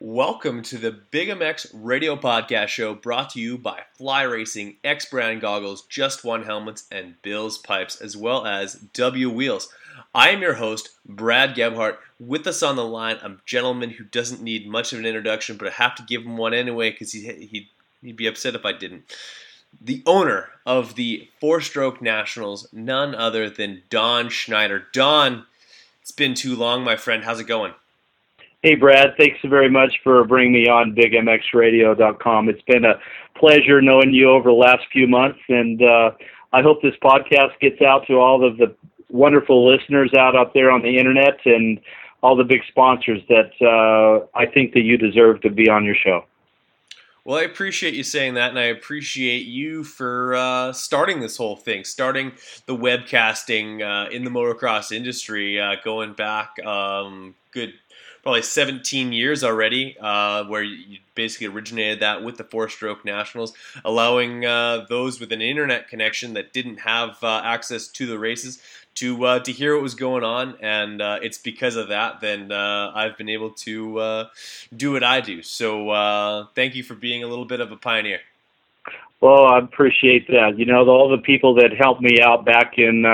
Welcome to the Big MX Radio Podcast Show brought to you by Fly Racing, X Brand Goggles, Just One Helmets, and Bill's Pipes, as well as W Wheels. I am your host, Brad Gebhart. With us on the line, a gentleman who doesn't need much of an introduction, but I have to give him one anyway because he, he'd, he'd be upset if I didn't. The owner of the Four Stroke Nationals, none other than Don Schneider. Don, it's been too long, my friend. How's it going? Hey, Brad. Thanks very much for bringing me on BigMXRadio.com. It's been a pleasure knowing you over the last few months, and uh, I hope this podcast gets out to all of the wonderful listeners out out there on the internet and all the big sponsors that uh, I think that you deserve to be on your show. Well, I appreciate you saying that, and I appreciate you for uh, starting this whole thing, starting the webcasting uh, in the motocross industry, uh, going back um, good probably 17 years already, uh, where you basically originated that with the four stroke nationals, allowing uh, those with an internet connection that didn't have uh, access to the races to uh, to hear what was going on, and uh, it's because of that then uh, I've been able to do what I do. So thank you for being a little bit of a pioneer. Well, I appreciate that. You know, all the people that helped me out back in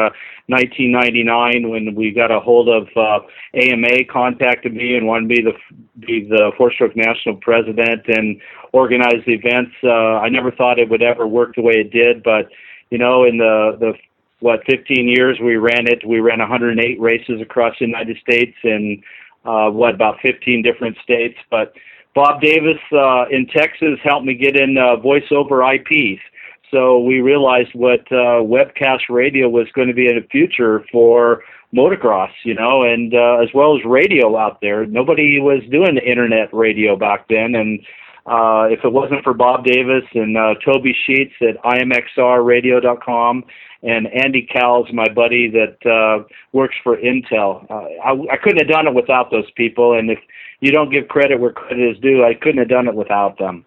1999 when we got a hold of uh, AMA, contacted me and wanted me to be the Four Stroke National President and organize the events. Uh, I never thought it would ever work the way it did, but you know, in the the what 15 years we ran it, we ran 108 races across the United States in uh, what about 15 different states, but Bob Davis uh, in Texas helped me get in uh, voice over IPs. So we realized what uh, webcast radio was going to be in the future for motocross, you know, and uh, as well as radio out there. Nobody was doing internet radio back then, and uh, if it wasn't for Bob Davis and uh, Toby Sheets at imxrradio.com and Andy Cowles, my buddy that uh, works for Intel, uh, I, I couldn't have done it without those people. And if you don't give credit where credit is due. I couldn't have done it without them.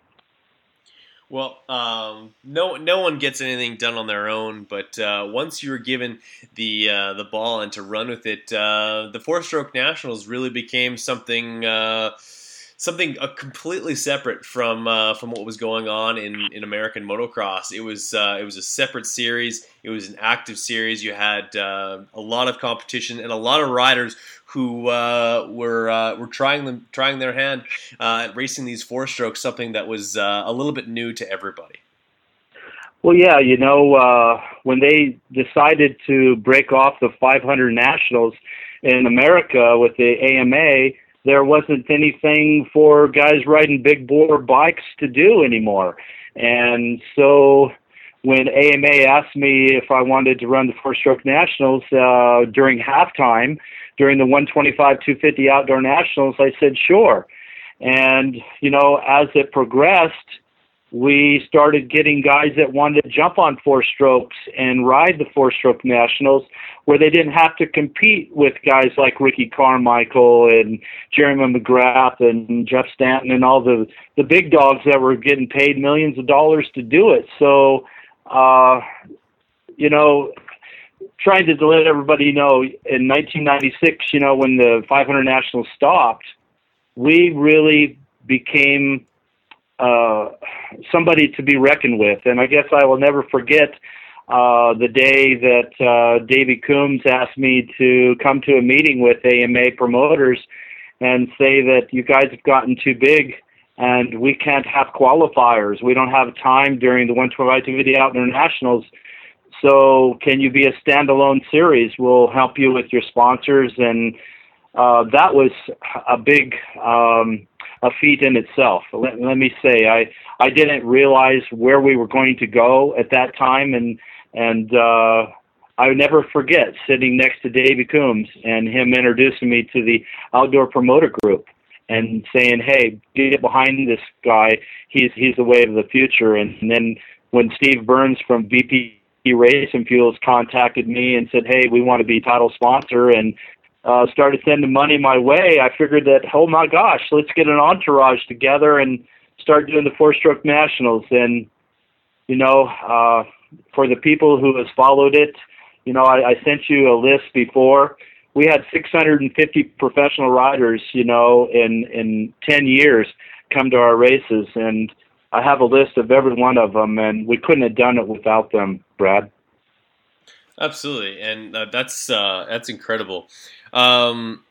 Well, um, no, no one gets anything done on their own. But uh, once you were given the uh, the ball and to run with it, uh, the four stroke nationals really became something uh, something uh, completely separate from uh, from what was going on in, in American motocross. It was it was a separate series. It was an active series. You had a lot of competition and a lot of riders who uh, were uh, were trying them trying their hand uh, at racing these four strokes, something that was uh, a little bit new to everybody. Well, yeah, you know, uh, when they decided to break off the 500 nationals in America with the AMA, there wasn't anything for guys riding big bore bikes to do anymore, and so when AMA asked me if I wanted to run the four stroke nationals uh, during halftime, during the 125 250 outdoor nationals, I said sure. And you know, as it progressed, we started getting guys that wanted to jump on four strokes and ride the four stroke nationals where they didn't have to compete with guys like Ricky Carmichael and Jeremy McGrath and Jeff Stanton and all the the big dogs that were getting paid millions of dollars to do it. So uh you know, trying to let everybody know in 1996, you know, when the 500 Nationals stopped, we really became uh, somebody to be reckoned with. And I guess I will never forget uh, the day that uh, Davey Coombs asked me to come to a meeting with AMA promoters and say that you guys have gotten too big and we can't have qualifiers. We don't have time during the 125 250 Outdoor Nationals so can you be a standalone series? We'll help you with your sponsors, and uh, that was a big um, a feat in itself. Let, let me say, I I didn't realize where we were going to go at that time, and and uh, I would never forget sitting next to Davey Coombs and him introducing me to the outdoor promoter group and saying, "Hey, get behind this guy. He's he's the way of the future." And, and then when Steve Burns from VP Racing Fuels contacted me and said, "Hey, we want to be title sponsor," and uh, started sending money my way. I figured that, oh my gosh, let's get an entourage together and start doing the four-stroke nationals. And you know, uh, for the people who has followed it, you know, I, I sent you a list before. we had 650 professional riders, you know, in in 10 years come to our races, and I have a list of every one of them, and we couldn't have done it without them, Brad. Absolutely, and uh, that's uh, that's incredible. Um,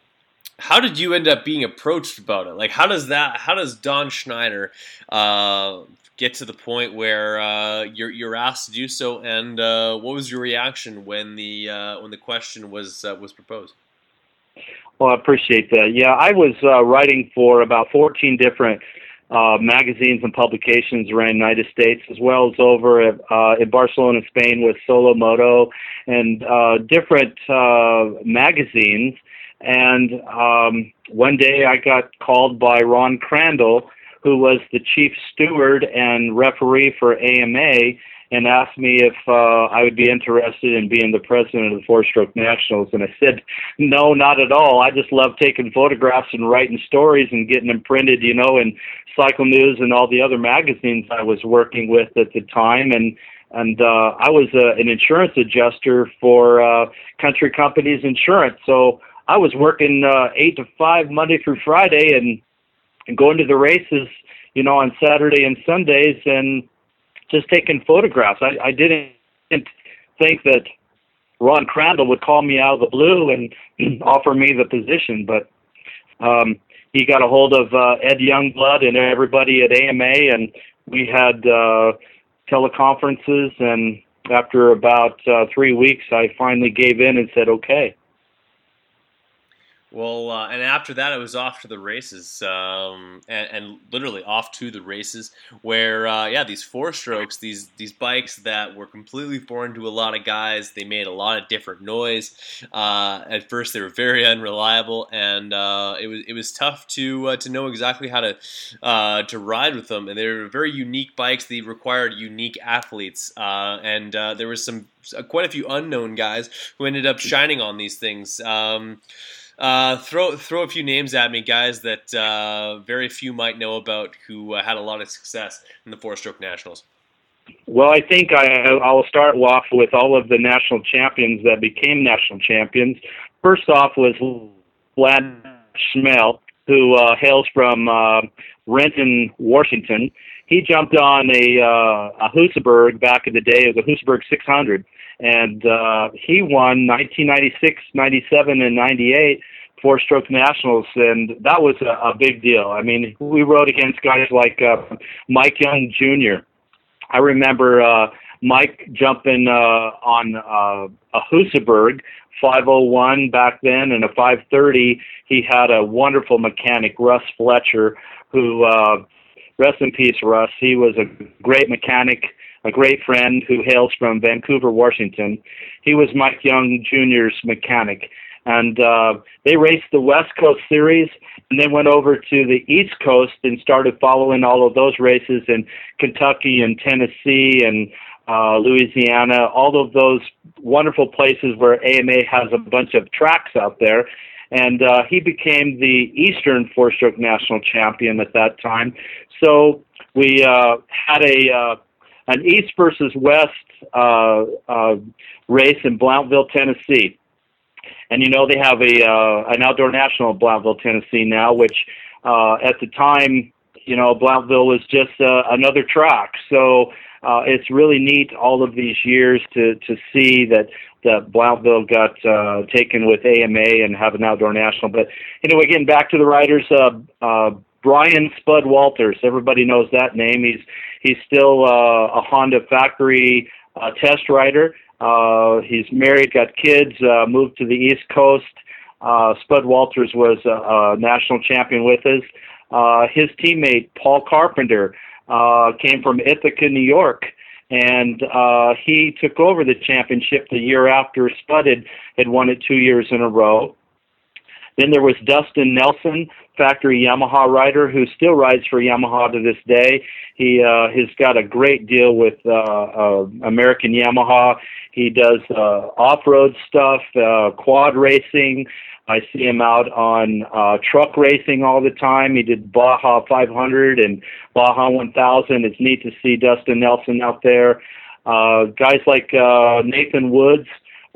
how did you end up being approached about it? Like, how does that? How does Don Schneider uh, get to the point where uh, you're you're asked to do so? And uh, what was your reaction when the uh, when the question was uh, was proposed? Well, I appreciate that. Yeah, I was uh, writing for about 14 different uh, magazines and publications around the United States, as well as over at, uh, in Barcelona, Spain, with Solo Moto and uh, different uh, magazines. And um, one day I got called by Ron Crandall, who was the chief steward and referee for AMA, and asked me if uh, I would be interested in being the president of the Four Stroke Nationals. And I said, no, not at all. I just love taking photographs and writing stories and getting them printed, you know, in Cycle News and all the other magazines I was working with at the time. And and uh, I was uh, an insurance adjuster for uh, Country Companies Insurance. So I was working uh, eight to five Monday through Friday and, and going to the races, you know, on Saturday and Sundays and just taking photographs. I, I didn't think that Ron Crandall would call me out of the blue and offer me the position, but um, he got a hold of uh, Ed Youngblood and everybody at AMA, and we had uh, teleconferences. And after about uh, three weeks, I finally gave in and said, "Okay." Well, uh, and after that, it was off to the races, um, and, and, literally off to the races. Where, uh, yeah, these four strokes, these these bikes that were completely foreign to a lot of guys. They made a lot of different noise. Uh, at first, they were very unreliable, and uh, it was it was tough to uh, to know exactly how to uh, to ride with them. And they were very unique bikes. They required unique athletes, and there was some quite a few unknown guys who ended up shining on these things. Um, uh, throw throw a few names at me, guys that uh, very few might know about who uh, had a lot of success in the four-stroke nationals. Well, I think I, I'll start off with all of the national champions that became national champions. First off was Vlad Chmel, who uh, hails from uh, Renton, Washington. He jumped on a, a Husaberg back in the day. It was a Husaberg 600 and uh, he won 1996, 97, and 98 four stroke nationals, and that was a, a big deal. I mean, we rode against guys like uh, Mike Young Jr. I remember uh, Mike jumping uh, on uh, a Husaberg 501 back then and a 530. He had a wonderful mechanic, Russ Fletcher, who, uh, rest in peace, Russ. He was a great mechanic a great friend who hails from Vancouver, Washington. He was Mike Young Jr.'s mechanic. And uh, they raced the West Coast Series and then went over to the East Coast and started following all of those races in Kentucky and Tennessee and uh, Louisiana, all of those wonderful places where AMA has a bunch of tracks out there. And uh, he became the Eastern four stroke national champion at that time. So we uh, had a uh, an East versus West uh, uh, race in Blountville, Tennessee. And you know they have a uh, an outdoor national in Blountville, Tennessee now, which uh, at the time, you know, Blountville was just uh, another track. So uh, it's really neat all of these years to to see that that Blountville got uh, taken with AMA and have an outdoor national. But anyway, getting back to the riders, uh, uh, Brian Spud Walters. Everybody knows that name. He's he's still uh, a Honda factory uh, test rider. Uh, he's married, got kids, uh, moved to the East Coast. Uh, Spud Walters was a, a national champion with us. Uh, his teammate Paul Carpenter uh, came from Ithaca, New York, and uh, he took over the championship the year after Spud had, had won it two years in a row. Then there was Dustin Nelson, factory Yamaha rider who still rides for Yamaha to this day. He uh, has got a great deal with uh, uh, American Yamaha. He does uh, off-road stuff, uh, quad racing. I see him out on uh, truck racing all the time. He did Baja 500 and Baja 1000. It's neat to see Dustin Nelson out there. Uh, guys like uh, Nathan Woods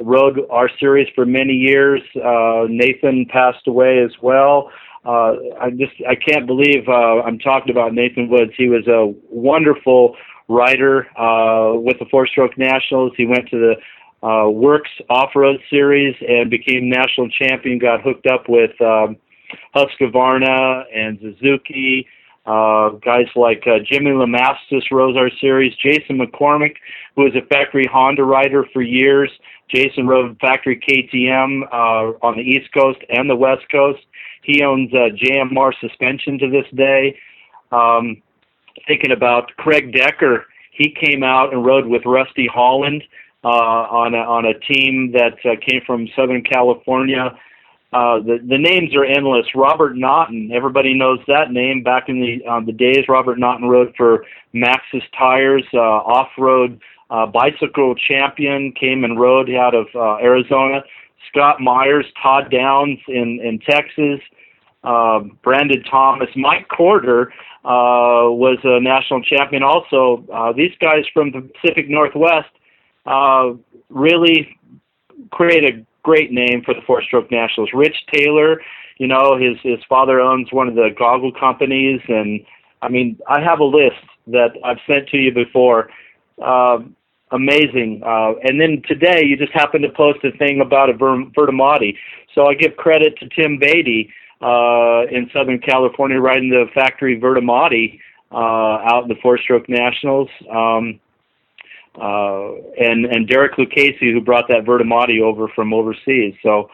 rode our series for many years. Uh, Nathan passed away as well. Uh, I just I can't believe uh, I'm talking about Nathan Woods. He was a wonderful rider uh, with the Four Stroke Nationals. He went to the uh, Works Off Road Series and became national champion. Got hooked up with um, Husqvarna and Suzuki. Uh, guys like uh, Jimmy Lemastus rode our series. Jason McCormick, who was a factory Honda rider for years. Jason rode factory KTM uh, on the East Coast and the West Coast. He owns uh, JMR Suspension to this day. Um, thinking about Craig Decker, he came out and rode with Rusty Holland uh, on a, on a team that uh, came from Southern California. Uh, the the names are endless. Robert Naughton, everybody knows that name. Back in the uh, the days, Robert Naughton rode for Maxxis Tires, uh, off-road uh, bicycle champion, came and rode out of uh, Arizona. Scott Myers, Todd Downs in in Texas, uh, Brandon Thomas, Mike Corder uh, was a national champion. Also, uh, these guys from the Pacific Northwest uh, really create a great name for the four stroke nationals. Rich Taylor, you know, his his father owns one of the goggle companies, and I mean, I have a list that I've sent to you before. Uh, amazing. Uh, and then today, you just happened to post a thing about a Ver- Vertemati. So I give credit to Tim Beatty uh, in Southern California, riding the factory Vertemati uh, out in the four stroke nationals. Um, uh, and and Derek Lucchese, who brought that Vertemati over from overseas. So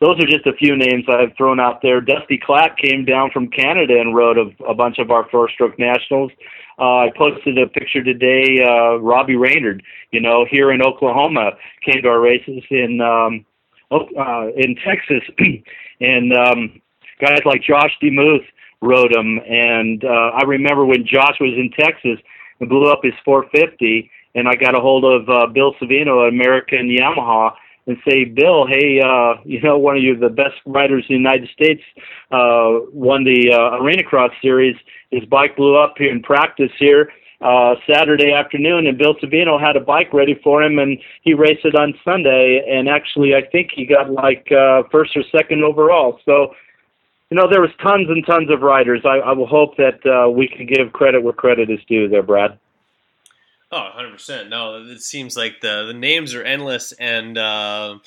those are just a few names I've thrown out there. Dusty Clack came down from Canada and rode a, a bunch of our four-stroke nationals. Uh, I posted a picture today. Uh, Robbie Raynard, you know, here in Oklahoma, came to our races in um, uh, in Texas, and um, guys like Josh DeMuth rode them. And uh, I remember when Josh was in Texas and blew up his 450 and I got a hold of uh, Bill Savino at American Yamaha and say, Bill, hey, uh, you know, one of you the best riders in the United States uh, won the uh, Arena Cross Series. His bike blew up here in practice here uh, Saturday afternoon, and Bill Savino had a bike ready for him, and he raced it on Sunday. And actually, I think he got like uh, first or second overall. So, you know, there was tons and tons of riders. I, I will hope that uh, we can give credit where credit is due there, Brad. Oh, 100%. No, it seems like the, the names are endless and uh,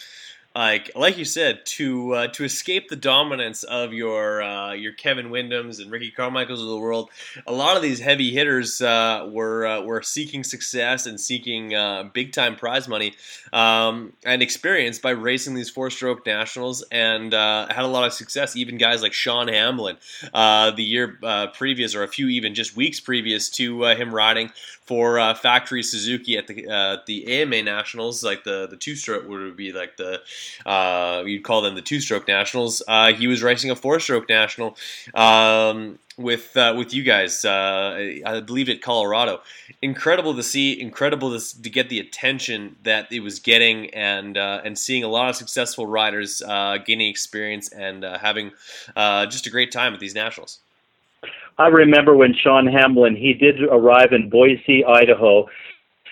like like you said, to uh, to escape the dominance of your uh, your Kevin Windhams and Ricky Carmichaels of the world, a lot of these heavy hitters uh, were uh, were seeking success and seeking uh, big time prize money um, and experience by racing these four stroke nationals and uh, had a lot of success. Even guys like Sean Hamblin, the year previous or a few even just weeks previous to him riding for Factory Suzuki at the the AMA Nationals, like the the two stroke would be like the uh, you'd call them the two-stroke nationals. Uh, he was racing a four-stroke national um, with uh, with you guys. Uh, I believe at Colorado. Incredible to see. Incredible to, to get the attention that it was getting, and uh, and seeing a lot of successful riders uh, gaining experience and having just a great time at these nationals. I remember when Sean Hamblin he did arrive in Boise, Idaho,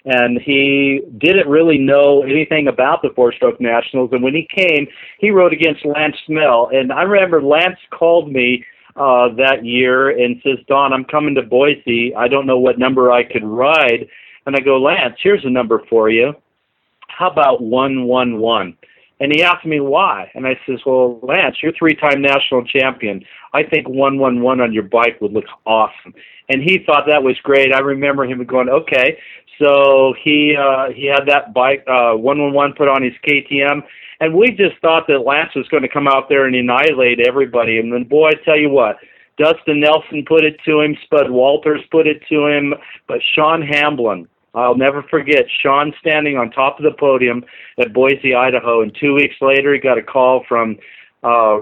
and he didn't really know anything about the four stroke nationals. And when he came, he rode against Lance Snell. And I remember Lance called me uh, that year and says, Don, I'm coming to Boise. I don't know what number I could ride. And I go, Lance, here's a number for you. How about 111? And he asked me why. And I says, Well, Lance, you're three time national champion. I think 111 on your bike would look awesome. And he thought that was great. I remember him going, Okay. So he uh, he had that bike uh, 111 put on his KTM, and we just thought that Lance was going to come out there and annihilate everybody. And then, boy, I tell you what, Dustin Nelson put it to him, Spud Walters put it to him, but Sean Hamblin, I'll never forget Sean standing on top of the podium at Boise, Idaho, and two weeks later he got a call from uh,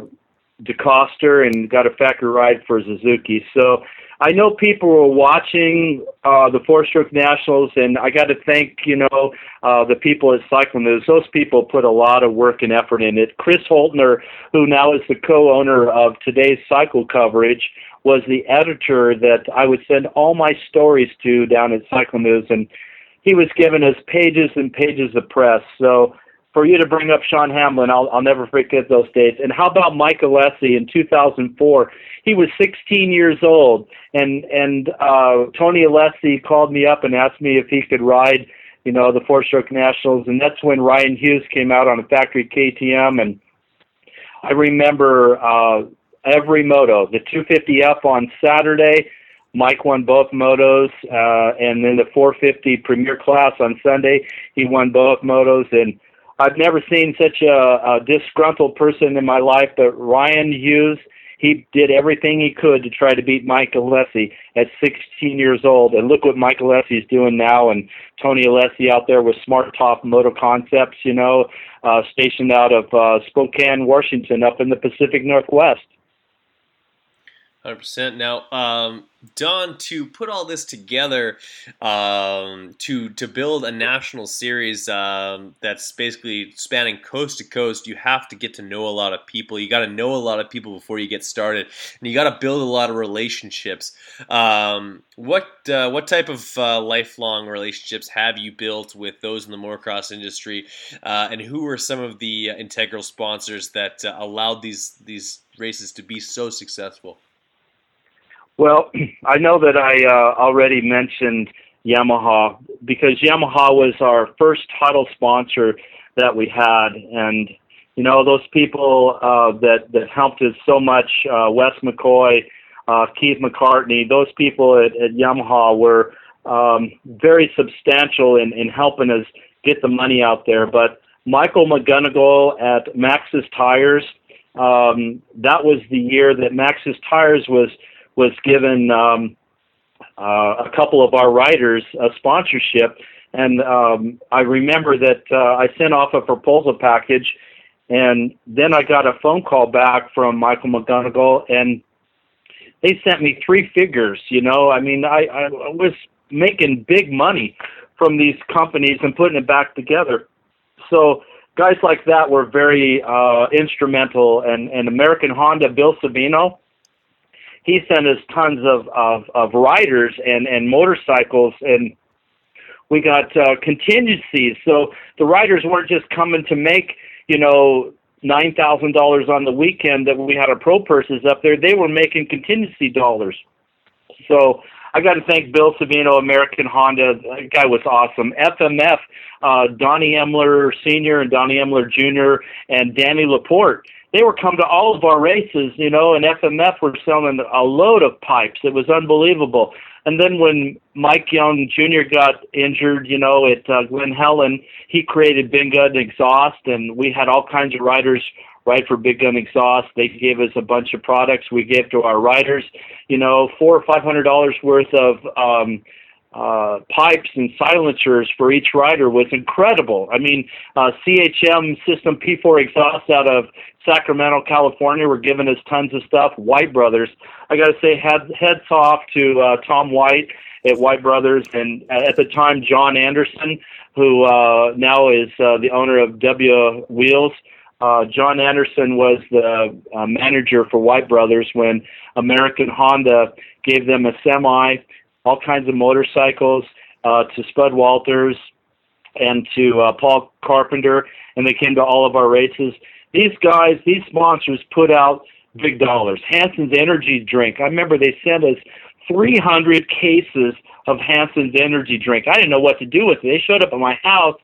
DeCoster and got a factory ride for Suzuki. So I know people were watching uh, the four stroke nationals, and I got to thank you know uh, the people at Cycling News. Those people put a lot of work and effort in it. Chris Holtner, who now is the co-owner of today's cycle coverage, was the editor that I would send all my stories to down at Cycling News, and he was giving us pages and pages of press. So for you to bring up Sean Hamblin, I'll, I'll never forget those days. And how about Mike Alessi in 2004? He was 16 years old, and and uh, Tony Alessi called me up and asked me if he could ride, you know, the four-stroke nationals, and that's when Ryan Hughes came out on a factory KTM, and I remember uh, every moto. The 250F on Saturday, Mike won both motos, uh, and then the 450 Premier Class on Sunday, he won both motos, and I've never seen such a, a disgruntled person in my life. But Ryan Hughes, he did everything he could to try to beat Mike Alessi at 16 years old, and look what Mike Alessi is doing now. And Tony Alessi out there with Smart Top Moto Concepts, you know, uh, stationed out of uh, Spokane, Washington, up in the Pacific Northwest. Hundred percent. Now, um, Don, to put all this together, um, to to build a national series um, that's basically spanning coast to coast, you have to get to know a lot of people. You got to know a lot of people before you get started, and you got to build a lot of relationships. Um, what uh, what type of uh, lifelong relationships have you built with those in the motocross industry, uh, and who are some of the uh, integral sponsors that uh, allowed these these races to be so successful? Well, I know that I uh, already mentioned Yamaha because Yamaha was our first title sponsor that we had, and you know those people uh, that that helped us so much. Uh, Wes McCoy, uh, Keith McCartney, those people at, at Yamaha were um, very substantial in, in helping us get the money out there. But Michael McGonigal at Maxxis Tires, um, that was the year that Maxxis Tires was was given um, uh, a couple of our writers a sponsorship, and um, I remember that uh, I sent off a proposal package, and then I got a phone call back from Michael McGonigal, and they sent me three figures. You know, I mean, I, I was making big money from these companies and putting it back together. So guys like that were very uh, instrumental, and, and American Honda, Bill Savino, he sent us tons of, of, of riders and, and motorcycles and we got uh, contingencies. So the riders weren't just coming to make, you know, nine thousand dollars on the weekend that we had our pro purses up there. They were making contingency dollars. So I got to thank Bill Savino, American Honda. That guy was awesome. FMF, uh, Donnie Emler Sr. and Donnie Emler Jr. and Danny Laporte they were come to all of our races, you know, and FMF were selling a load of pipes. It was unbelievable. And then when Mike Young Jr. got injured, you know, at uh, Glen Helen, he created Big Gun Exhaust, and we had all kinds of riders ride for Big Gun Exhaust. They gave us a bunch of products we gave to our riders, you know, four or five hundred dollars worth of um, uh, pipes and silencers for each rider was incredible. I mean, uh, CHM System P4 exhaust out of Sacramento, California, were giving us tons of stuff. White Brothers, I got to say, head, heads off to uh, Tom White at White Brothers, and at the time, John Anderson, who uh, now is uh, the owner of W Wheels. Uh, John Anderson was the uh, manager for White Brothers when American Honda gave them a semi all kinds of motorcycles uh, to Spud Walters and to uh, Paul Carpenter, and they came to all of our races. These guys, these sponsors put out big dollars. Hansen's energy drink. I remember they sent us 300 cases of Hansen's energy drink. I didn't know what to do with it. They showed up at my house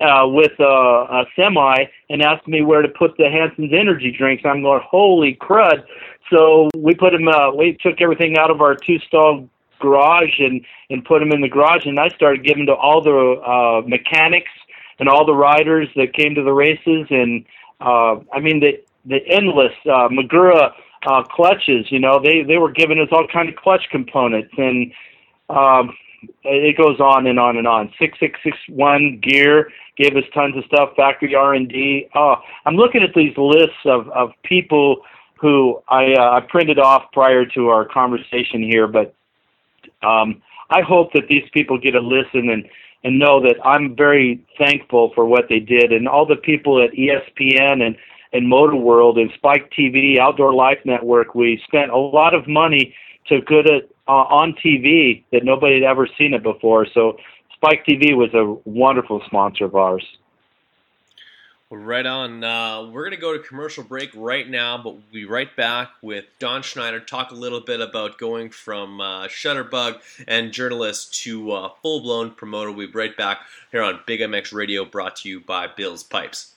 uh, with a, a semi and asked me where to put the Hansen's energy drinks. I'm going, holy crud! So we put them. Uh, we took everything out of our two stall garage and and put them in the garage and I started giving to all the uh mechanics and all the riders that came to the races and uh I mean the the endless uh Magura uh clutches, you know, they they were giving us all kind of clutch components and um it goes on and on and on. Six six six one gear gave us tons of stuff. Factory R and D. Oh, I'm looking at these lists of of people who I uh, I printed off prior to our conversation here, but um, I hope that these people get a listen and and know that I'm very thankful for what they did and all the people at ESPN and and Motor World and Spike TV, Outdoor Life Network. We spent a lot of money to put it uh, on TV that nobody had ever seen it before. So Spike TV was a wonderful sponsor of ours. Right on. Uh, we're going to go to commercial break right now, but we'll be right back with Don Schneider. Talk a little bit about going from uh, shutterbug and journalist to uh, full blown promoter. We'll be right back here on Big MX Radio, brought to you by Bill's Pipes.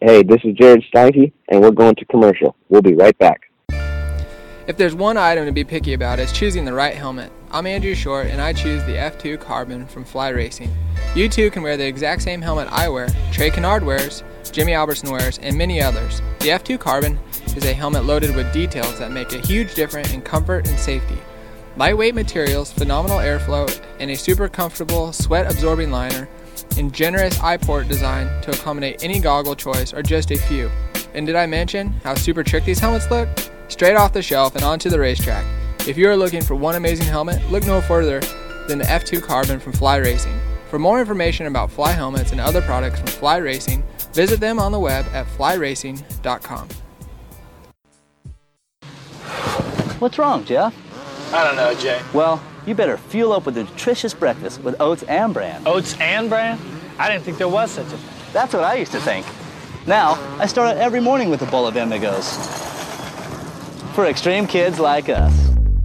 Hey, this is Jared Steinke, and we're going to commercial. We'll be right back. If there's one item to be picky about, it's choosing the right helmet. I'm Andrew Short, and I choose the F2 Carbon from Fly Racing. You too can wear the exact same helmet I wear, Trey Canard wears, Jimmy Albertson wears, and many others. The F2 Carbon is a helmet loaded with details that make a huge difference in comfort and safety. Lightweight materials, phenomenal airflow, and a super comfortable sweat absorbing liner, and generous eye port design to accommodate any goggle choice are just a few. And did I mention how super trick these helmets look? Straight off the shelf and onto the racetrack. If you are looking for one amazing helmet, look no further than the F2 Carbon from Fly Racing. For more information about Fly helmets and other products from Fly Racing, visit them on the web at flyracing.com. What's wrong, Jeff? I don't know, Jay. Well, you better fuel up with a nutritious breakfast with oats and bran. Oats and bran? I didn't think there was such a thing. That's what I used to think. Now, I start out every morning with a bowl of Emigos for extreme kids like us.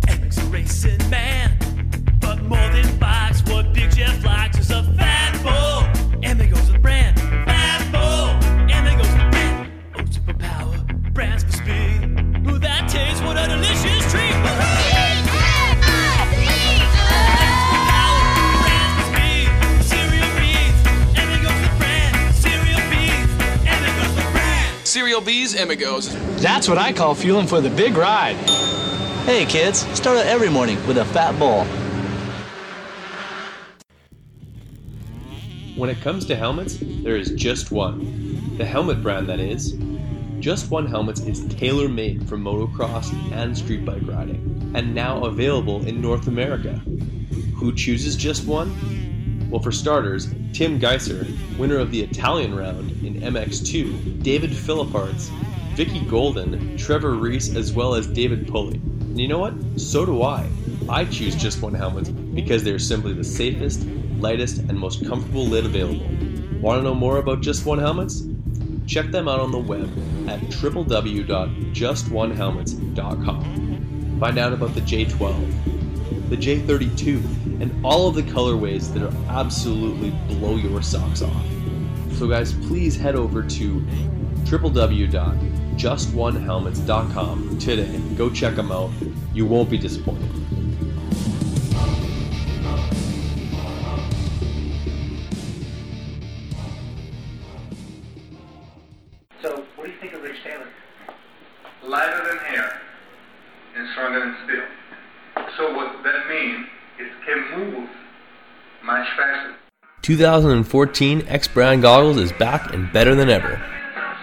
Eric's a racing man, but more than bikes, what Big Jeff likes is a fat bull. Amigo's a brand, fat bull. Amigo's a brand, oh, oats for power, brands for speed. Ooh, that tastes what a delicious treat. Cereal Bees, Emigos. That's what I call fueling for the big ride. Hey kids, start out every morning with a fat ball. When it comes to helmets, there is just one. The helmet brand, that is. Just One Helmets is tailor made for motocross and street bike riding, and now available in North America. Who chooses Just One? Well, for starters, Tim Gajser, winner of the Italian round in MX2, David Philippaerts, Vicki Golden, Trevor Reese, as well as David Pulley. And you know what? So do I. I choose Just One helmets because they're simply the safest, lightest, and most comfortable lid available. Want to know more about Just One helmets? Check them out on the web at www.justonehelmets.com. Find out about the J12, the J32, and all of the colorways that are absolutely blow your socks off. So, guys, please head over to www.justonehelmets.com today. Go check them out. You won't be disappointed. So, what do you think of Rich Taylor? Lighter than and stronger than steel. So what that means is can move much faster. 2014 X Brand Goggles is back and better than ever.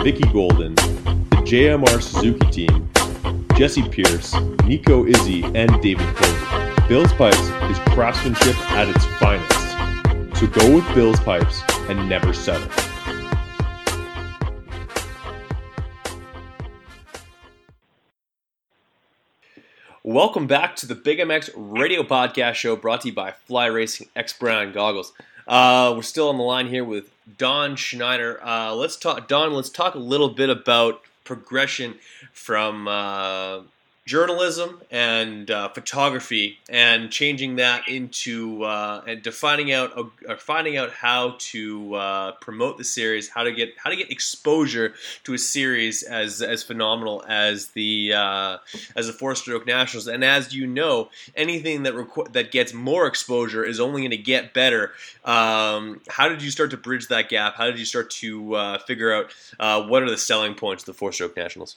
Vicki Golden, the JMR Suzuki team, Jesse Pierce, Nico Izzi, and David Cole. Bill's Pipes is craftsmanship at its finest. So go with Bill's Pipes and never settle. Welcome back to the Big MX Radio Podcast Show brought to you by Fly Racing X Brand Goggles. Uh, we're still on the line here with Don Schneider. Uh, let's talk, Don. Let's talk a little bit about progression from uh, journalism and uh, photography, and changing that into uh, and defining out uh, finding out how to uh, promote the series, how to get how to get exposure to a series as as phenomenal as the uh, as the four stroke nationals. And as you know, anything that requ- that gets more exposure is only going to get better. Um, how did you start to bridge that gap? How did you start to uh, figure out what are the selling points of the four stroke nationals?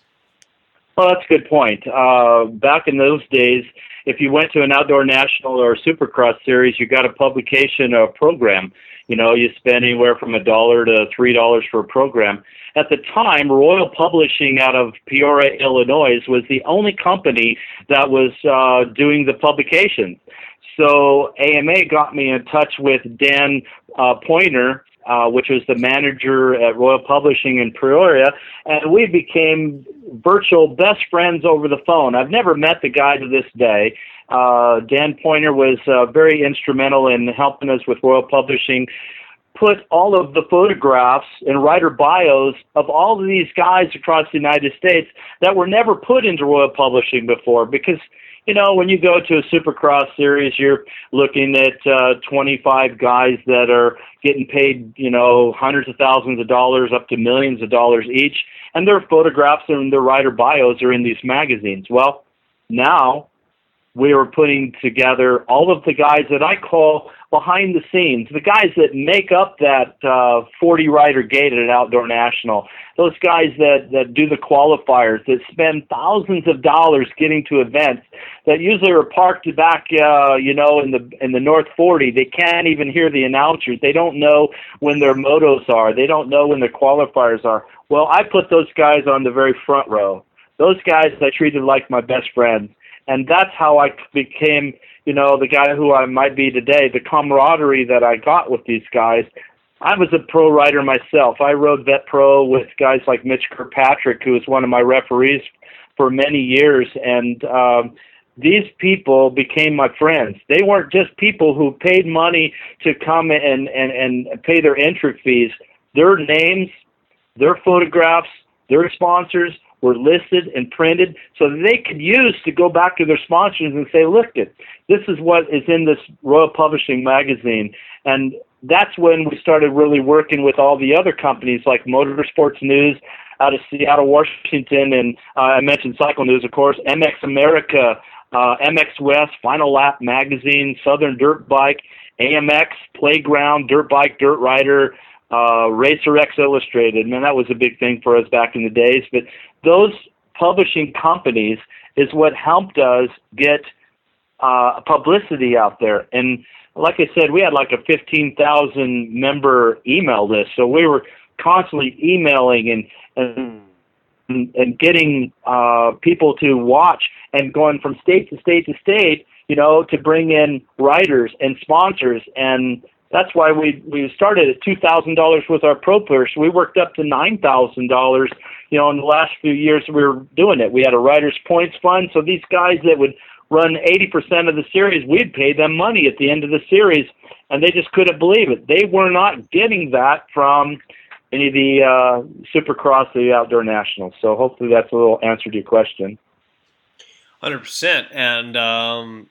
Well, that's a good point. Uh, back in those days, if you went to an outdoor national or supercross series, you got a publication or a program. You know, you spend anywhere from a dollar to three dollars for a program. At the time, Royal Publishing out of Peoria, Illinois, was the only company that was uh, doing the publication. So AMA got me in touch with Dan uh, Pointer, uh, which was the manager at Royal Publishing in Peoria, and we became virtual best friends over the phone. I've never met the guy to this day. Uh, Dan Pointer was uh, very instrumental in helping us with Royal Publishing put all of the photographs and writer bios of all of these guys across the United States that were never put into Royal Publishing before because you know, when you go to a supercross series, you're looking at uh, 25 guys that are getting paid, you know, hundreds of thousands of dollars up to millions of dollars each, and their photographs and their rider bios are in these magazines. Well, now we are putting together all of the guys that I call behind the scenes, the guys that make up that uh, 40 rider gate at an outdoor national, those guys that, that do the qualifiers, that spend thousands of dollars getting to events that usually are parked back, uh, you know, in the in the North 40. They can't even hear the announcers. They don't know when their motos are. They don't know when their qualifiers are. Well, I put those guys on the very front row. Those guys I treated like my best friends and that's how I became, you know, the guy who I might be today. The camaraderie that I got with these guys. I was a pro rider myself. I rode Vet Pro with guys like Mitch Kirkpatrick, who was one of my referees for many years, and um, these people became my friends. They weren't just people who paid money to come and and and pay their entry fees. Their names, their photographs, their sponsors, were listed and printed so they could use to go back to their sponsors and say, look, this is what is in this Royal Publishing magazine. And that's when we started really working with all the other companies like Motorsports News out of Seattle, Washington, and uh, I mentioned Cycle News, of course, MX America, uh, MX West, Final Lap Magazine, Southern Dirt Bike, AMX, Playground, Dirt Bike, Dirt Rider, uh, Racer X Illustrated. Man, that was a big thing for us back in the days. But those publishing companies is what helped us get uh, publicity out there. And like I said, we had like a 15,000 member email list. So we were constantly emailing and, and and getting uh, people to watch and going from state to state to state, you know, to bring in writers and sponsors. And that's why we we started at two thousand dollars with our pro purse. We worked up to nine thousand dollars. You know, in the last few years we were doing it. We had a writers points fund, so these guys that would run eighty percent of the series, we'd pay them money at the end of the series, and they just couldn't believe it. They were not getting that from any of the uh, Supercross, the Outdoor Nationals. So hopefully that's a little answer to your question. Hundred percent, and um,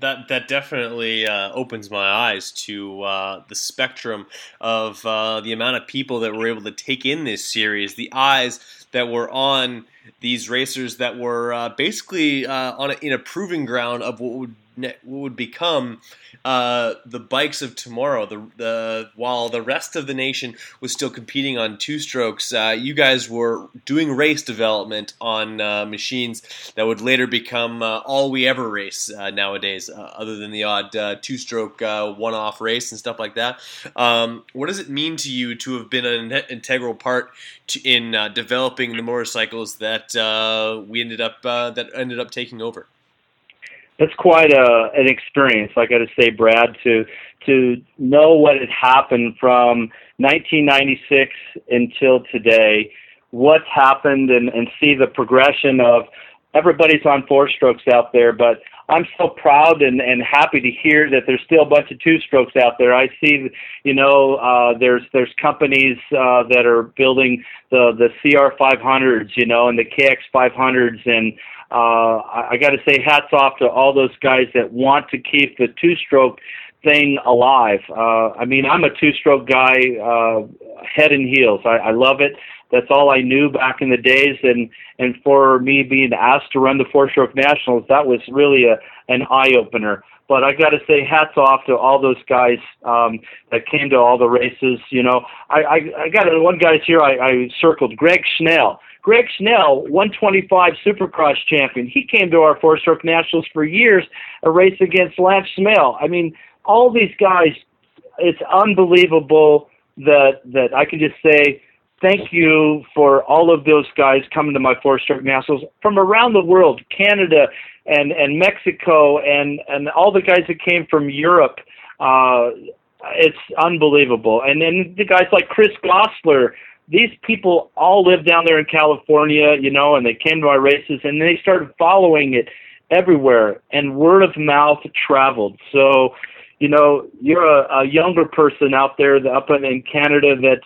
that that definitely uh, opens my eyes to uh, the spectrum of uh, the amount of people that were able to take in this series, the eyes that were on these racers that were uh, basically uh, on a, in a proving ground of what would what would become uh, the bikes of tomorrow. The, the while the rest of the nation was still competing on two strokes, uh, you guys were doing race development on uh, machines that would later become uh, all we ever race uh, nowadays, uh, other than the odd two stroke one off race and stuff like that. Um, what does it mean to you to have been an integral part to, in developing the motorcycles that we ended up that ended up taking over? That's quite a an experience. I got to say, Brad, to to know what had happened from 1996 until today, what's happened, and and see the progression of everybody's on four strokes out there, but I'm so proud and, and happy to hear that there's still a bunch of two strokes out there. I see, you know, uh, there's there's companies uh, that are building the the CR 500s, you know, and the KX 500s, and uh, I, I got to say hats off to all those guys that want to keep the two-stroke thing alive. Uh, I mean, I'm a two-stroke guy, uh, head and heels. I, I love it. That's all I knew back in the days, and and for me being asked to run the four-stroke nationals, that was really a an eye opener. But I got to say, hats off to all those guys um, that came to all the races. You know, I I, I got one guy's here. I, I circled Greg Schnell. Greg Schnell, 125 Supercross champion. He came to our four stroke nationals for years, a race against Lance Smail. I mean, all these guys, it's unbelievable that that I can just say thank you for all of those guys coming to my four stroke nationals from around the world, Canada and and Mexico and and all the guys that came from Europe. Uh, it's unbelievable. And then the guys like Chris Gosler these people all live down there in California, you know, and they came to our races and they started following it everywhere and word of mouth traveled. So, you know, you're a, a younger person out there up in Canada that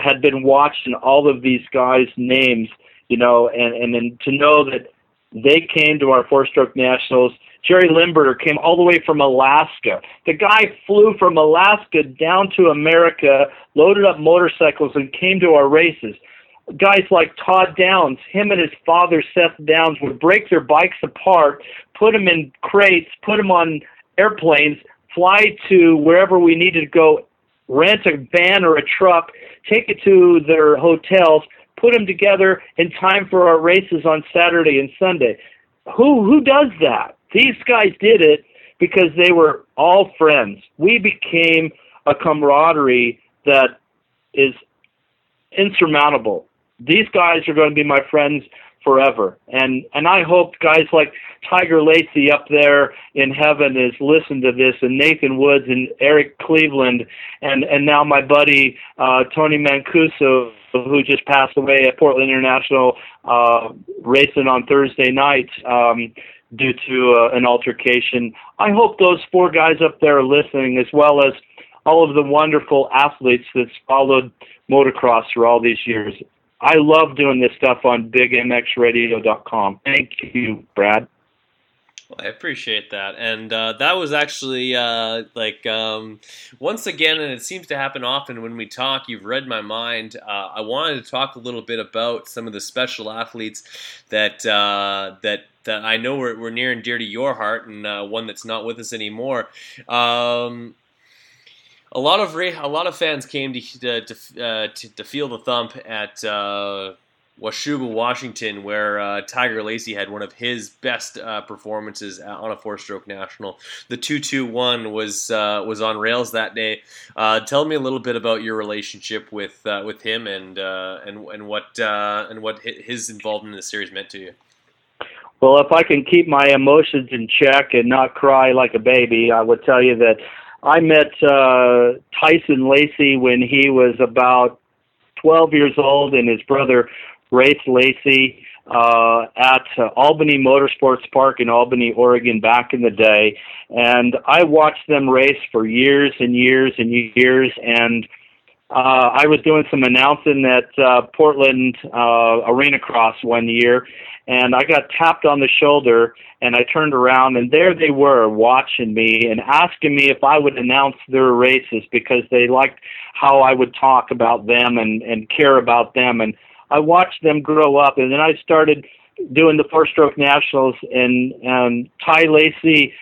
had been watching all of these guys' names, you know, and, and then to know that they came to our four stroke nationals Jerry Limberter came all the way from Alaska. The guy flew from Alaska down to America, loaded up motorcycles, and came to our races. Guys like Todd Downs, him and his father Seth Downs would break their bikes apart, put them in crates, put them on airplanes, fly to wherever we needed to go, rent a van or a truck, take it to their hotels, put them together in time for our races on Saturday and Sunday. Who who does that? These guys did it because they were all friends. We became a camaraderie that is insurmountable. These guys are going to be my friends forever. And and I hope guys like Tiger Lacey up there in heaven is listen to this, and Nathan Woods and Eric Cleveland, and and now my buddy uh, Tony Mancuso, who just passed away at Portland International, uh, racing on Thursday night. Um, due to uh, an altercation. I hope those four guys up there are listening, as well as all of the wonderful athletes that's followed motocross for all these years. I love doing this stuff on BigMXRadio.com. Thank you, Brad. Well, I appreciate that, and uh, that was actually uh, like um, once again, and it seems to happen often when we talk. You've read my mind. Uh, I wanted to talk a little bit about some of the special athletes that uh, that that I know were, were, near and dear to your heart, and uh, one that's not with us anymore. Um, a lot of a lot of fans came to to, uh, to, to feel the thump at Washougal, Washington, where uh, Tiger Lacey had one of his best uh, performances on a four-stroke national. The two-two-one was uh, was on rails that day. Uh, tell me a little bit about your relationship with uh, with him and uh, and and what and what his involvement in the series meant to you. Well, if I can keep my emotions in check and not cry like a baby, I would tell you that I met uh, Tyson Lacey when he was about 12 years old, and his brother Race Lacey uh, at uh, Albany Motorsports Park in Albany, Oregon, back in the day, and I watched them race for years and years and years. And uh, I was doing some announcing at uh, Portland uh, Arena Cross one year, and I got tapped on the shoulder, and I turned around, and there they were watching me and asking me if I would announce their races because they liked how I would talk about them and and care about them. And I watched them grow up, and then I started doing the four stroke nationals, and and Ty Lacey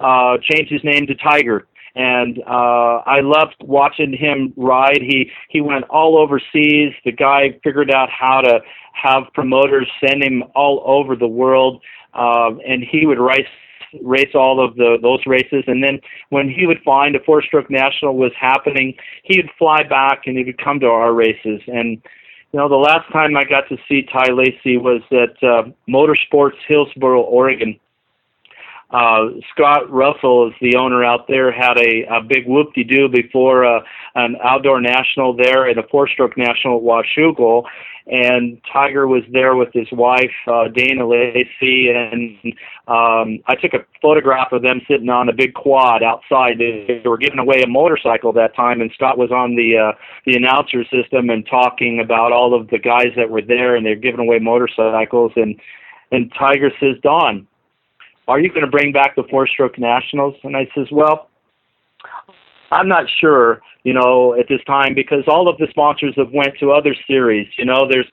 uh, changed his name to Tiger, and uh, I loved watching him ride. He he went all overseas. The guy figured out how to have promoters send him all over the world, uh, and he would race race all of the those races and then when he would find a four stroke national was happening he would fly back and he would come to our races and you know, the last time I got to see Ty Lacey was at uh, Motorsports Hillsboro, Oregon. Uh, Scott Russell is the owner out there, had a, a big whoop-de-doo before uh, an outdoor national there and a four-stroke national at Washougal and Tiger was there with his wife uh, Dana Lacey, and um, I took a photograph of them sitting on a big quad outside. They were giving away a motorcycle that time, and Scott was on the uh, the announcer system and talking about all of the guys that were there, and they're giving away motorcycles. And and Tiger says, "Don, are you going to bring back the four-stroke nationals?" And I says, "Well." I'm not sure, you know, at this time because all of the sponsors have went to other series. You know, there's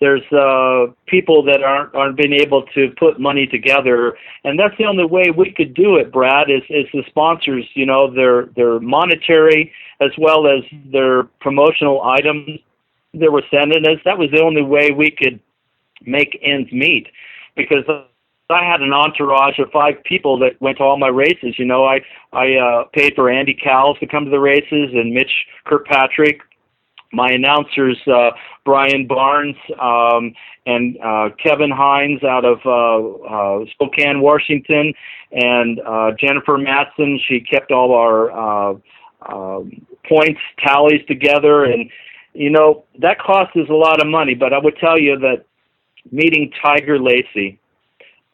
there's uh, people that aren't aren't being able to put money together, and that's the only way we could do it. Brad is is the sponsors. You know, their their monetary as well as their promotional items that were sending us. That was the only way we could make ends meet because I had an entourage of five people that went to all my races. You know, I I uh, paid for Andy Cowles to come to the races and Mitch Kirkpatrick. My announcers, uh, Brian Barnes um, and uh, Kevin Hines out of uh, uh, Spokane, Washington, and uh, Jennifer Matson. She kept all our uh, uh, points tallies together, and you know that cost us a lot of money. But I would tell you that meeting Tiger Lacey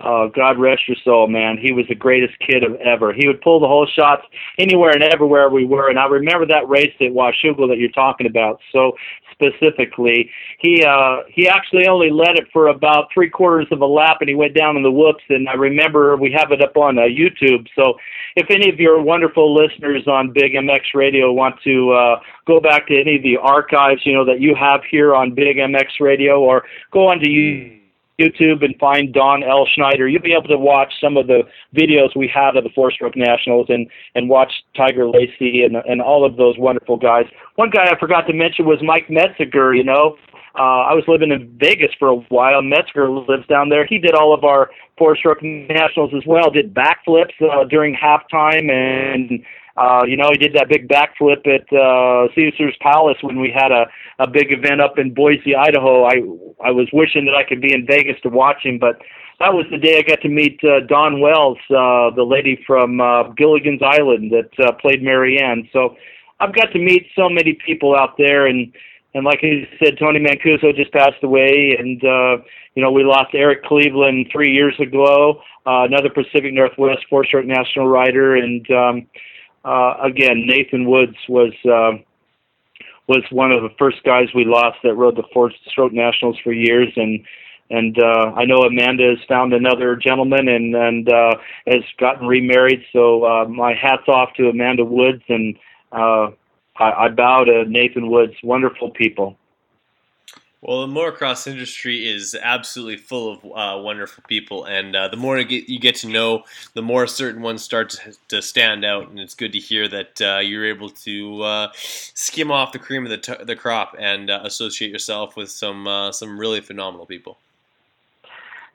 Oh, God rest your soul, man. He was the greatest kid of ever. He would pull the whole shots anywhere and everywhere we were. And I remember that race at Washougal that you're talking about so specifically. He uh he actually only led it for about three quarters of a lap and he went down in the whoops and I remember we have it up on uh, YouTube. So if any of your wonderful listeners on Big MX Radio want to uh go back to any of the archives, you know, that you have here on Big MX Radio or go onto YouTube YouTube and find Don L. Schneider, you'll be able to watch some of the videos we have of the four stroke nationals and, and watch Tiger Lacey and, and all of those wonderful guys. One guy I forgot to mention was Mike Metzger, you know. Uh, I was living in Vegas for a while. Metzger lives down there. He did all of our four stroke nationals as well, did backflips uh, during halftime and uh, you know, he did that big backflip at uh, Caesar's Palace when we had a, a big event up in Boise, Idaho. I I was wishing that I could be in Vegas to watch him, but that was the day I got to meet uh, Dawn Wells, uh, the lady from uh, Gilligan's Island that uh, played Mary Ann. So I've got to meet so many people out there, and and like I said, Tony Mancuso just passed away, and uh, you know we lost Eric Cleveland three years ago, uh, another Pacific Northwest four-stroke national rider, and um, uh, again, Nathan Woods was uh, was one of the first guys we lost that rode the four stroke nationals for years, and and uh, I know Amanda has found another gentleman and and uh, has gotten remarried. So uh, my hats off to Amanda Woods, and uh, I, I bow to Nathan Woods. Wonderful people. Well, the motocross industry is absolutely full of uh, wonderful people, and uh, the more you get, to know, the more certain ones start to, to stand out. And it's good to hear that uh, you're able to uh, skim off the cream of the, t- the crop and uh, associate yourself with some uh, some really phenomenal people.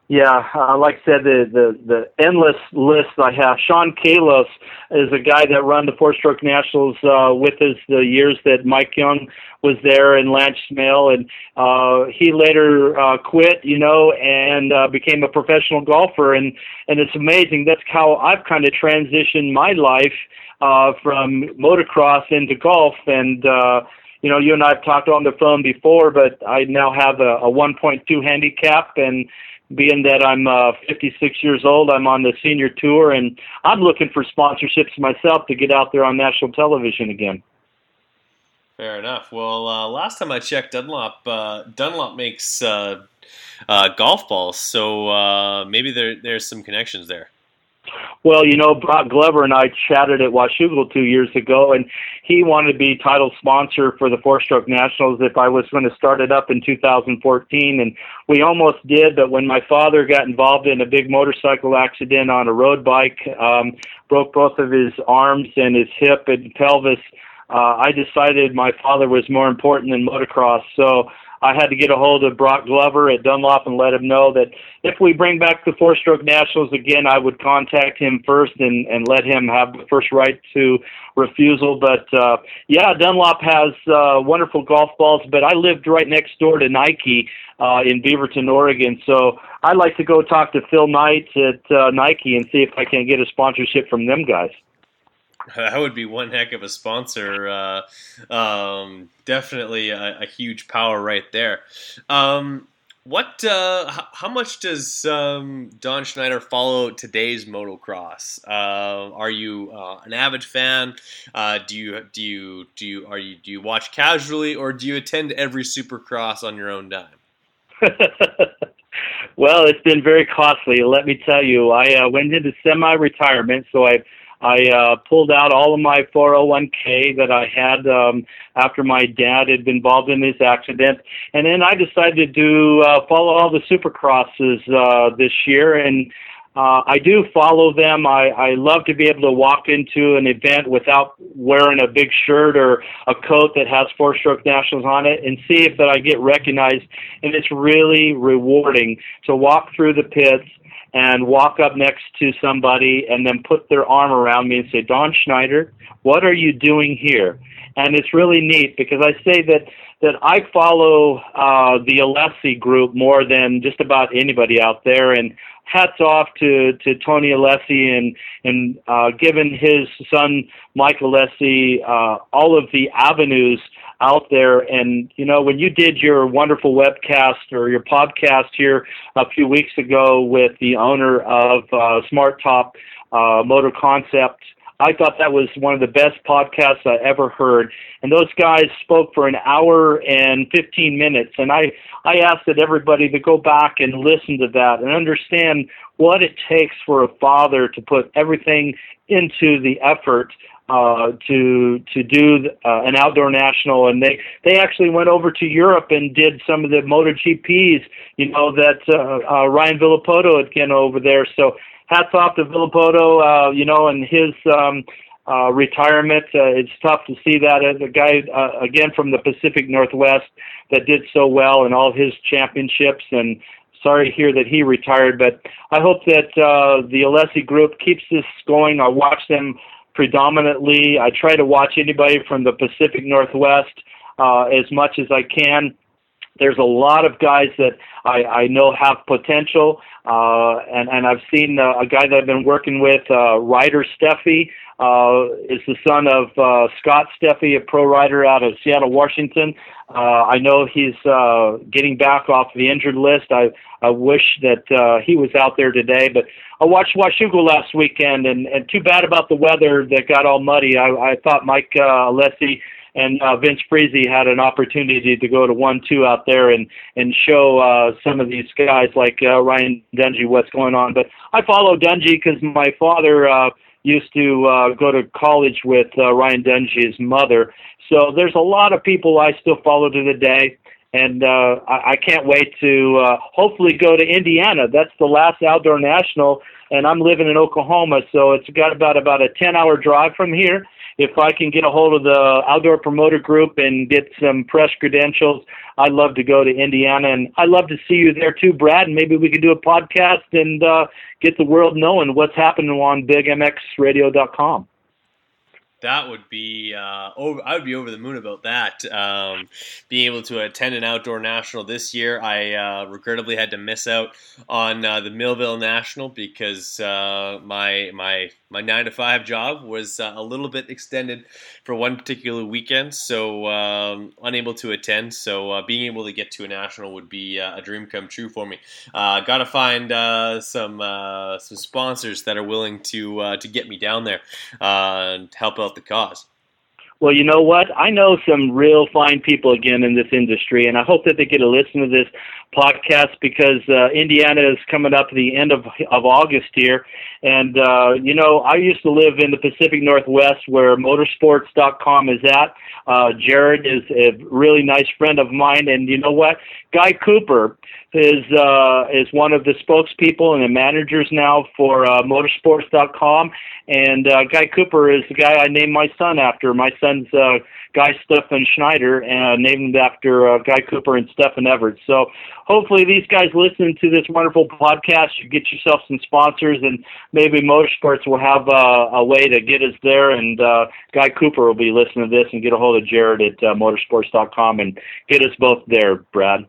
Yeah, uh, like I said, the, the the endless list I have. Sean Kalos is a guy that run the four stroke nationals uh, with us the years that Mike Young was there and Lance Smail, and uh, he later uh, quit, you know, and uh, became a professional golfer. And and it's amazing. That's how I've kind of transitioned my life uh, from motocross into golf and. uh you know, you and I have talked on the phone before, but I now have a, a 1.2 handicap, and being that I'm uh, 56 years old, I'm on the senior tour, and I'm looking for sponsorships myself to get out there on national television again. Fair enough. Well, uh, last time I checked, Dunlop uh, Dunlop makes uh, uh, golf balls, so uh, maybe there there's some connections there. Well, you know, Broc Glover and I chatted at Washougal two years ago, and he wanted to be title sponsor for the Four Stroke Nationals if I was going to start it up in 2014. And we almost did, but when my father got involved in a big motorcycle accident on a road bike, um, broke both of his arms and his hip and pelvis, uh, I decided my father was more important than motocross. So I had to get a hold of Broc Glover at Dunlop and let him know that if we bring back the four stroke nationals again, I would contact him first and, and let him have the first right to refusal. But uh, yeah, Dunlop has uh, wonderful golf balls, but I lived right next door to Nike uh, in Beaverton, Oregon. So I'd like to go talk to Phil Knight at uh, Nike and see if I can get a sponsorship from them guys. that would be one heck of a sponsor. Uh, um, definitely a, a, huge power right there. Um, what? Uh, h- how much does um, Don Schneider follow today's motocross? Uh, are you uh, an avid fan? Uh, do you do you do you are you do you watch casually or do you attend every Supercross on your own dime? well, it's been very costly. Let me tell you, I uh, went into semi-retirement, so I I uh, pulled out all of my 401k that I had um, after my dad had been involved in his accident, and then I decided to uh, follow all the Supercrosses uh, this year, and uh, I do follow them. I, I love to be able to walk into an event without wearing a big shirt or a coat that has four stroke nationals on it and see if that I get recognized. And it's really rewarding to walk through the pits and walk up next to somebody and then put their arm around me and say, Don Schneider, what are you doing here? And it's really neat because I say that that I follow uh, the Alessi group more than just about anybody out there, and hats off to to Tony Alessi and and uh, given his son Mike Alessi uh, all of the avenues out there. And you know, when you did your wonderful webcast or your podcast here a few weeks ago with the owner of uh, Smart Top uh, Motor Concept. I thought that was one of the best podcasts I ever heard. And those guys spoke for an hour and 15 minutes. And I, I asked that everybody to go back and listen to that and understand what it takes for a father to put everything into the effort uh, to to do uh, an outdoor national, and they they actually went over to Europe and did some of the MotoGPs. You know that uh, uh, Ryan Villopoto had been over there. So hats off to Villopoto, uh, you know, and his um, uh, retirement. Uh, it's tough to see that as a guy uh, again from the Pacific Northwest that did so well in all his championships and. Sorry to hear that he retired, but I hope that uh, the Alessi group keeps this going. I watch them predominantly. I try to watch anybody from the Pacific Northwest uh, as much as I can. There's a lot of guys that I, I know have potential, uh, and and I've seen uh, a guy that I've been working with, uh, Ryder Steffi, uh, is the son of uh, Scott Steffi, a pro rider out of Seattle, Washington. Uh, I know he's uh, getting back off the injured list. I I wish that uh, he was out there today, but I watched Washougal last weekend, and and too bad about the weather that got all muddy. I I thought Mike uh, Alessi and uh, Vince Friese had an opportunity to go to one two out there and and show uh, some of these guys like uh, Ryan Dungey what's going on. But I follow Dungey because my father. Uh, used to uh, go to college with uh, Ryan Dungey's mother. So there's a lot of people I still follow to the day and uh, I, I can't wait to uh, hopefully go to Indiana. That's the last outdoor national, and I'm living in Oklahoma, so it's got about about a 10 hour drive from here. If I can get a hold of the outdoor promoter group and get some press credentials, I'd love to go to Indiana, and I'd love to see you there too, Brad. And maybe we could do a podcast and uh, get the world knowing what's happening on BigMXRadio.com that would be uh, over. I would be over the moon about that. Um, being able to attend an outdoor national this year, I uh, regrettably had to miss out on uh, the Millville National because uh, my my my nine to five job was uh, a little bit extended for one particular weekend, so um, unable to attend. So uh, being able to get to a national would be a dream come true for me. Got to find some some sponsors that are willing to to get me down there and help out the cause. Well, you know what? I know some real fine people again in this industry, and I hope that they get a listen to this podcast because uh, Indiana is coming up the end of of August here, and uh, you know I used to live in the Pacific Northwest where Motorsports.com is at. Uh, Jared is a really nice friend of mine, and you know what? Guy Cooper is uh, is one of the spokespeople and the managers now for uh, Motorsports.com, and uh, Guy Cooper is the guy I named my son after. My son's uh, Guy Stefan Schneider, uh, named after uh, Guy Cooper and Stefan Everts. So hopefully these guys listen to this wonderful podcast. You get yourself some sponsors, and maybe Motorsports will have uh, a way to get us there. And uh, Guy Cooper will be listening to this and get a hold of Jared at uh, Motorsports.com and get us both there, Brad.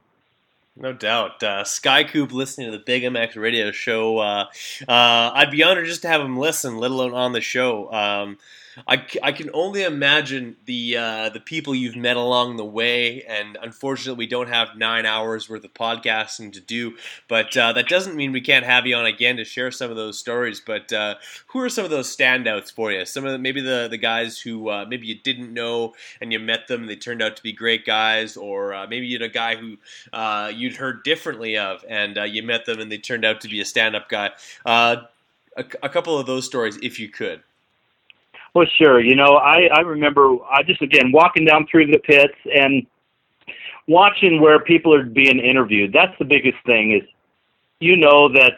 No doubt. Uh, Sky Coop listening to the Big MX radio show. Uh, uh, I'd be honored just to have him listen, let alone on the show. Um, I, I can only imagine the uh, the people you've met along the way, and unfortunately, we don't have nine hours worth of podcasting to do. But uh, that doesn't mean we can't have you on again to share some of those stories. But uh, who are some of those standouts for you? Some of the, maybe the the guys who uh, maybe you didn't know and you met them, and they turned out to be great guys, or uh, maybe you had a guy who uh, you'd heard differently of, and you met them and they turned out to be a stand up guy. A, a couple of those stories, if you could. Well, sure. You know, I I remember I just again walking down through the pits and watching where people are being interviewed. That's the biggest thing is you know that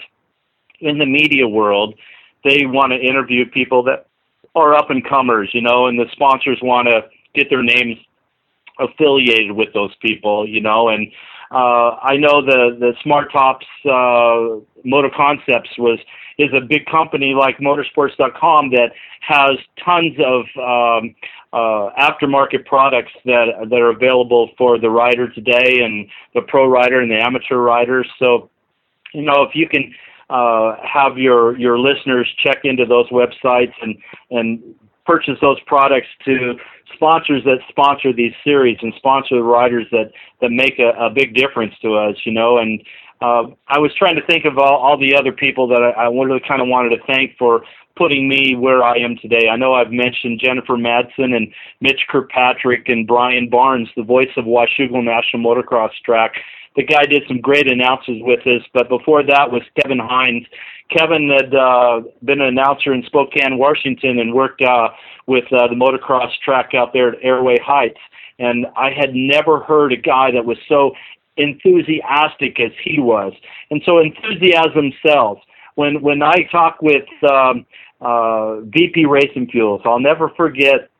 in the media world they want to interview people that are up and comers, you know, and the sponsors want to get their names affiliated with those people, you know, and uh, I know the the Smart Tops uh, Motor Concepts was is a big company like Motorsports.com that has tons of um, uh, aftermarket products that that are available for the rider today and the pro rider and the amateur riders. So, you know, if you can uh, have your your listeners check into those websites and and purchase those products to sponsors that sponsor these series and sponsor the riders that that make a, a big difference to us, you know. And uh, I was trying to think of all, all the other people that I, I really kind of wanted to thank for putting me where I am today. I know I've mentioned Jennifer Madsen and Mitch Kirkpatrick and Brian Barnes, the voice of Washougal National Motocross Track. The guy did some great announcers with us, but before that was Kevin Hines. Kevin had uh, been an announcer in Spokane, Washington, and worked uh, with uh, the motocross track out there at Airway Heights. And I had never heard a guy that was so enthusiastic as he was. And so enthusiasm sells. When when I talk with um, uh, VP Racing Fuels, I'll never forget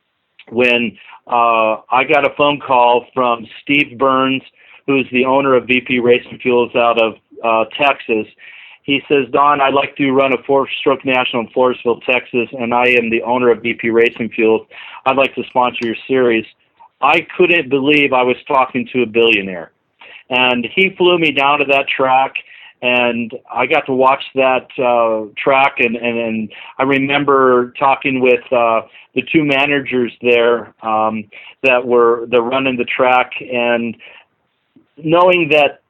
when uh, I got a phone call from Steve Burns, who's the owner of VP Racing Fuels out of uh, Texas. He says, Don, I'd like to run a four-stroke national in Floresville, Texas, and I am the owner of VP Racing Fuels. I'd like to sponsor your series. I couldn't believe I was talking to a billionaire. And he flew me down to that track, and I got to watch that uh, track. And, and, and I remember talking with uh, the two managers there um, that were that running the track, and knowing that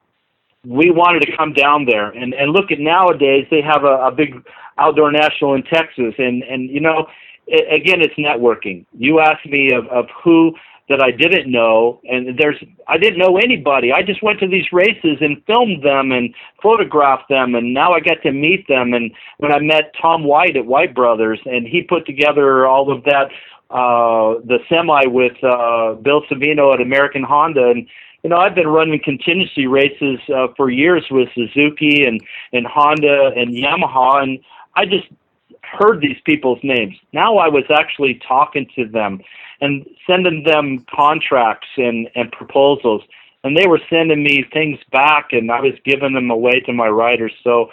we wanted to come down there and and look at nowadays they have a, a big outdoor national in Texas and and you know it, again it's networking you asked me of of who that I didn't know, and there's I didn't know anybody. I just went to these races and filmed them and photographed them, and now I got to meet them. And when I met Tom White at White Brothers, and he put together all of that, uh, the semi with uh, Bill Savino at American Honda, and you know I've been running contingency races uh, for years with Suzuki and and Honda and Yamaha, and I just heard these people's names. Now I was actually talking to them and sending them contracts and, and proposals. And they were sending me things back and I was giving them away to my riders. So,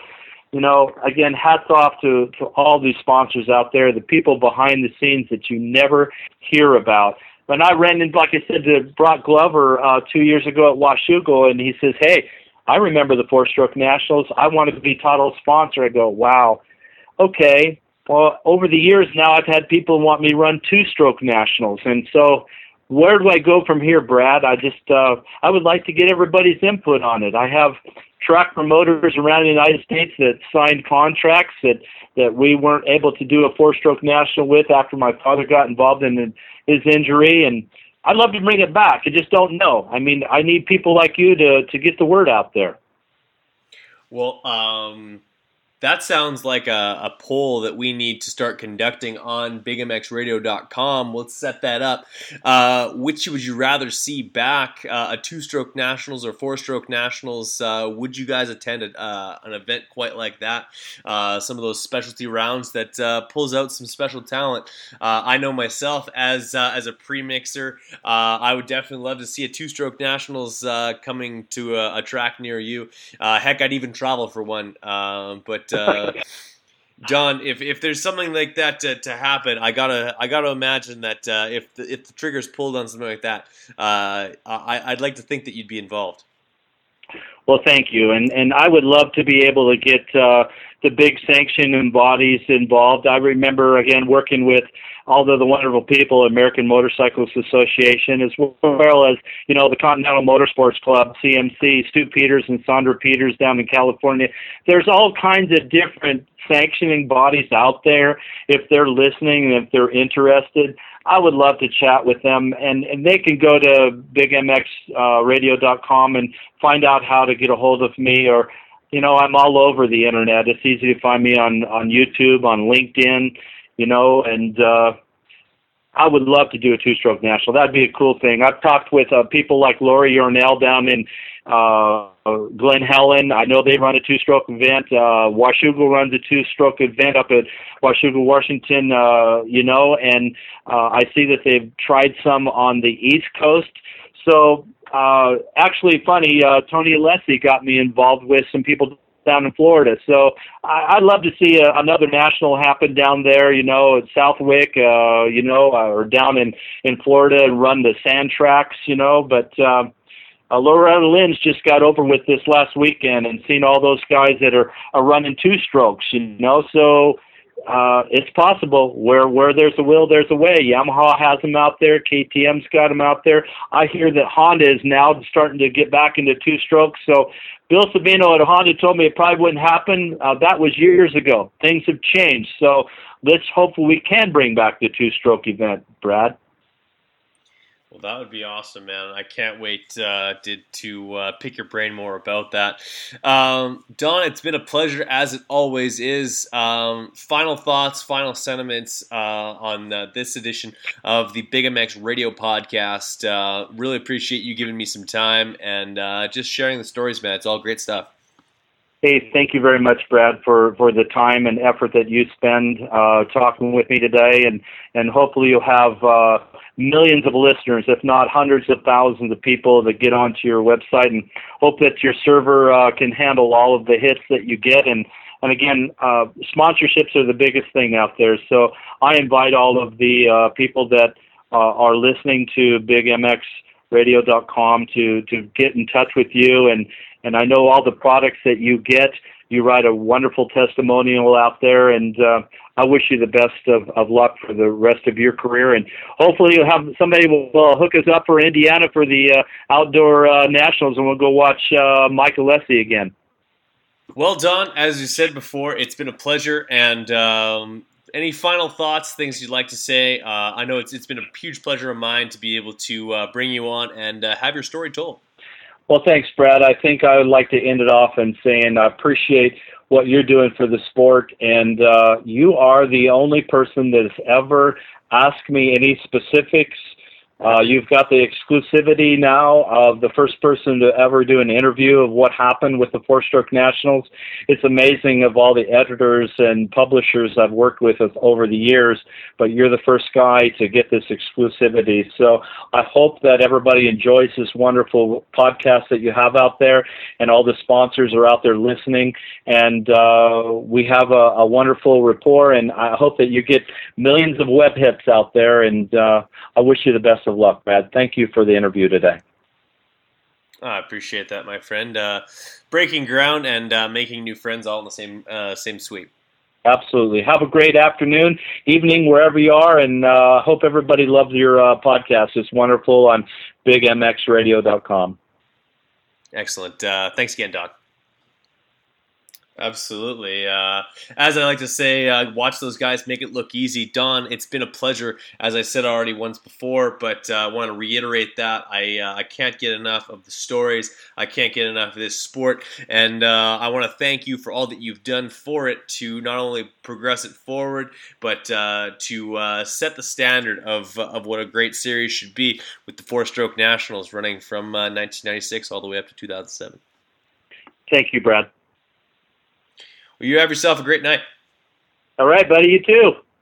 you know, again, hats off to, to all these sponsors out there, the people behind the scenes that you never hear about. When I ran in, like I said, to Broc Glover uh, two years ago at Washougal, and he says, Hey, I remember the four stroke nationals. I want to be title sponsor. I go, Wow, okay. Well, over the years now, I've had people want me run two-stroke nationals, and so where do I go from here, Brad? I just uh, I would like to get everybody's input on it. I have track promoters around the United States that signed contracts that that we weren't able to do a four-stroke national with after my father got involved in his injury, and I'd love to bring it back. I just don't know. I mean, I need people like you to to get the word out there. Well, um, that sounds like a, a, poll that we need to start conducting on bigmxradio.com. Let's set that up. Uh, which would you rather see back, uh, a two-stroke nationals or four-stroke nationals? Uh, would you guys attend a, uh, an event quite like that? Uh, some of those specialty rounds that uh, pulls out some special talent. I know myself as as a pre-mixer, I would definitely love to see a two-stroke nationals coming to a, a, track near you. heck, I'd even travel for one. but uh, John, if, if there's something like that to, to happen, I gotta I gotta imagine that uh, if the, if the trigger's pulled on something like that, uh, I, I'd like to think that you'd be involved. Well, thank you, and and I would love to be able to get uh, the big sanction bodies involved. I remember again working with all the, the wonderful people, American Motorcyclists Association, as well as you know the Continental Motorsports Club, CMC, Stu Peters and Sandra Peters down in California. There's all kinds of different sanctioning bodies out there. If they're listening and if they're interested, I would love to chat with them, and, and they can go to bigmxradio.com uh, and find out how to get a hold of me or you know i'm all over the internet it's easy to find me on on youtube on linkedin you know, and uh, I would love to do a two-stroke national. That'd be a cool thing. I've talked with uh, people like Laurie Yornell down in uh, Glen Helen. I know they run a two-stroke event. Uh, Washougal runs a two-stroke event up at Washougal, Washington. Uh, you know, and uh, I see that they've tried some on the East Coast. So uh, actually, funny, uh, Tony Alessi got me involved with some people down in Florida. So I, I'd love to see a, another national happen down there, you know, at Southwick, uh, you know, uh, or down in in Florida and run the sand tracks, you know. But um, uh, Loretta Lynn's just got over with this last weekend and seen all those guys that are are running two strokes, you know. So uh, it's possible. Where where there's a will, there's a way. Yamaha has them out there. KTM's got them out there. I hear that Honda is now starting to get back into two strokes. So Bill Savino at Honda told me it probably wouldn't happen. Uh, that was years ago. Things have changed. So let's hope we can bring back the two stroke event, Brad. Well, that would be awesome, man. I can't wait uh, to, to uh, pick your brain more about that. Um, Don, it's been a pleasure, as it always is. Um, final thoughts, final sentiments uh, on uh, this edition of the Big MX Radio Podcast. Uh, really appreciate you giving me some time and uh, just sharing the stories, man. It's all great stuff. Hey, thank you very much, Brad, for, for the time and effort that you spend uh, talking with me today, and and hopefully you'll have uh, millions of listeners, if not hundreds of thousands of people that get onto your website, and hope that your server uh, can handle all of the hits that you get. And and again, uh, sponsorships are the biggest thing out there. So I invite all of the uh, people that uh, are listening to BigMXRadio.com to to get in touch with you and and I know all the products that you get. You write a wonderful testimonial out there, and uh, I wish you the best of, of luck for the rest of your career. And hopefully, you'll have somebody will uh, hook us up for Indiana for the uh, outdoor uh, nationals, and we'll go watch uh, Mike Alessi again. Well, Don, as you said before, it's been a pleasure, and um, any final thoughts, things you'd like to say? Uh, I know it's, it's been a huge pleasure of mine to be able to uh, bring you on and uh, have your story told. Well, thanks, Brad. I think I would like to end it off in saying I appreciate what you're doing for the sport, and uh, you are the only person that has ever asked me any specifics uh, you've got the exclusivity now of the first person to ever do an interview of what happened with the Four Stroke Nationals. It's amazing of all the editors and publishers I've worked with over the years, but you're the first guy to get this exclusivity. So I hope that everybody enjoys this wonderful podcast that you have out there, and all the sponsors are out there listening. And uh, we have a, a, wonderful rapport, and I hope that you get millions of web hits out there. And uh, I wish you the best of luck, Brad. Thank you for the interview today. I appreciate that, my friend. Uh, breaking ground and uh, making new friends all in the same uh, same sweep. Absolutely. Have a great afternoon, evening, wherever you are, and uh, hope everybody loves your uh, podcast. It's wonderful on BigMXRadio.com. Excellent. Uh, thanks again, Doc. Absolutely. Uh, as I like to say, uh, watch those guys make it look easy. Don, it's been a pleasure, as I said already once before, but uh, I want to reiterate that. I, uh, I can't get enough of the stories. I can't get enough of this sport. And uh, I want to thank you for all that you've done for it to not only progress it forward, but uh, to set the standard of, of what a great series should be with the four stroke nationals running from 1996 all the way up to 2007. Thank you, Brad. Well, you have yourself a great night. All right, buddy. You too.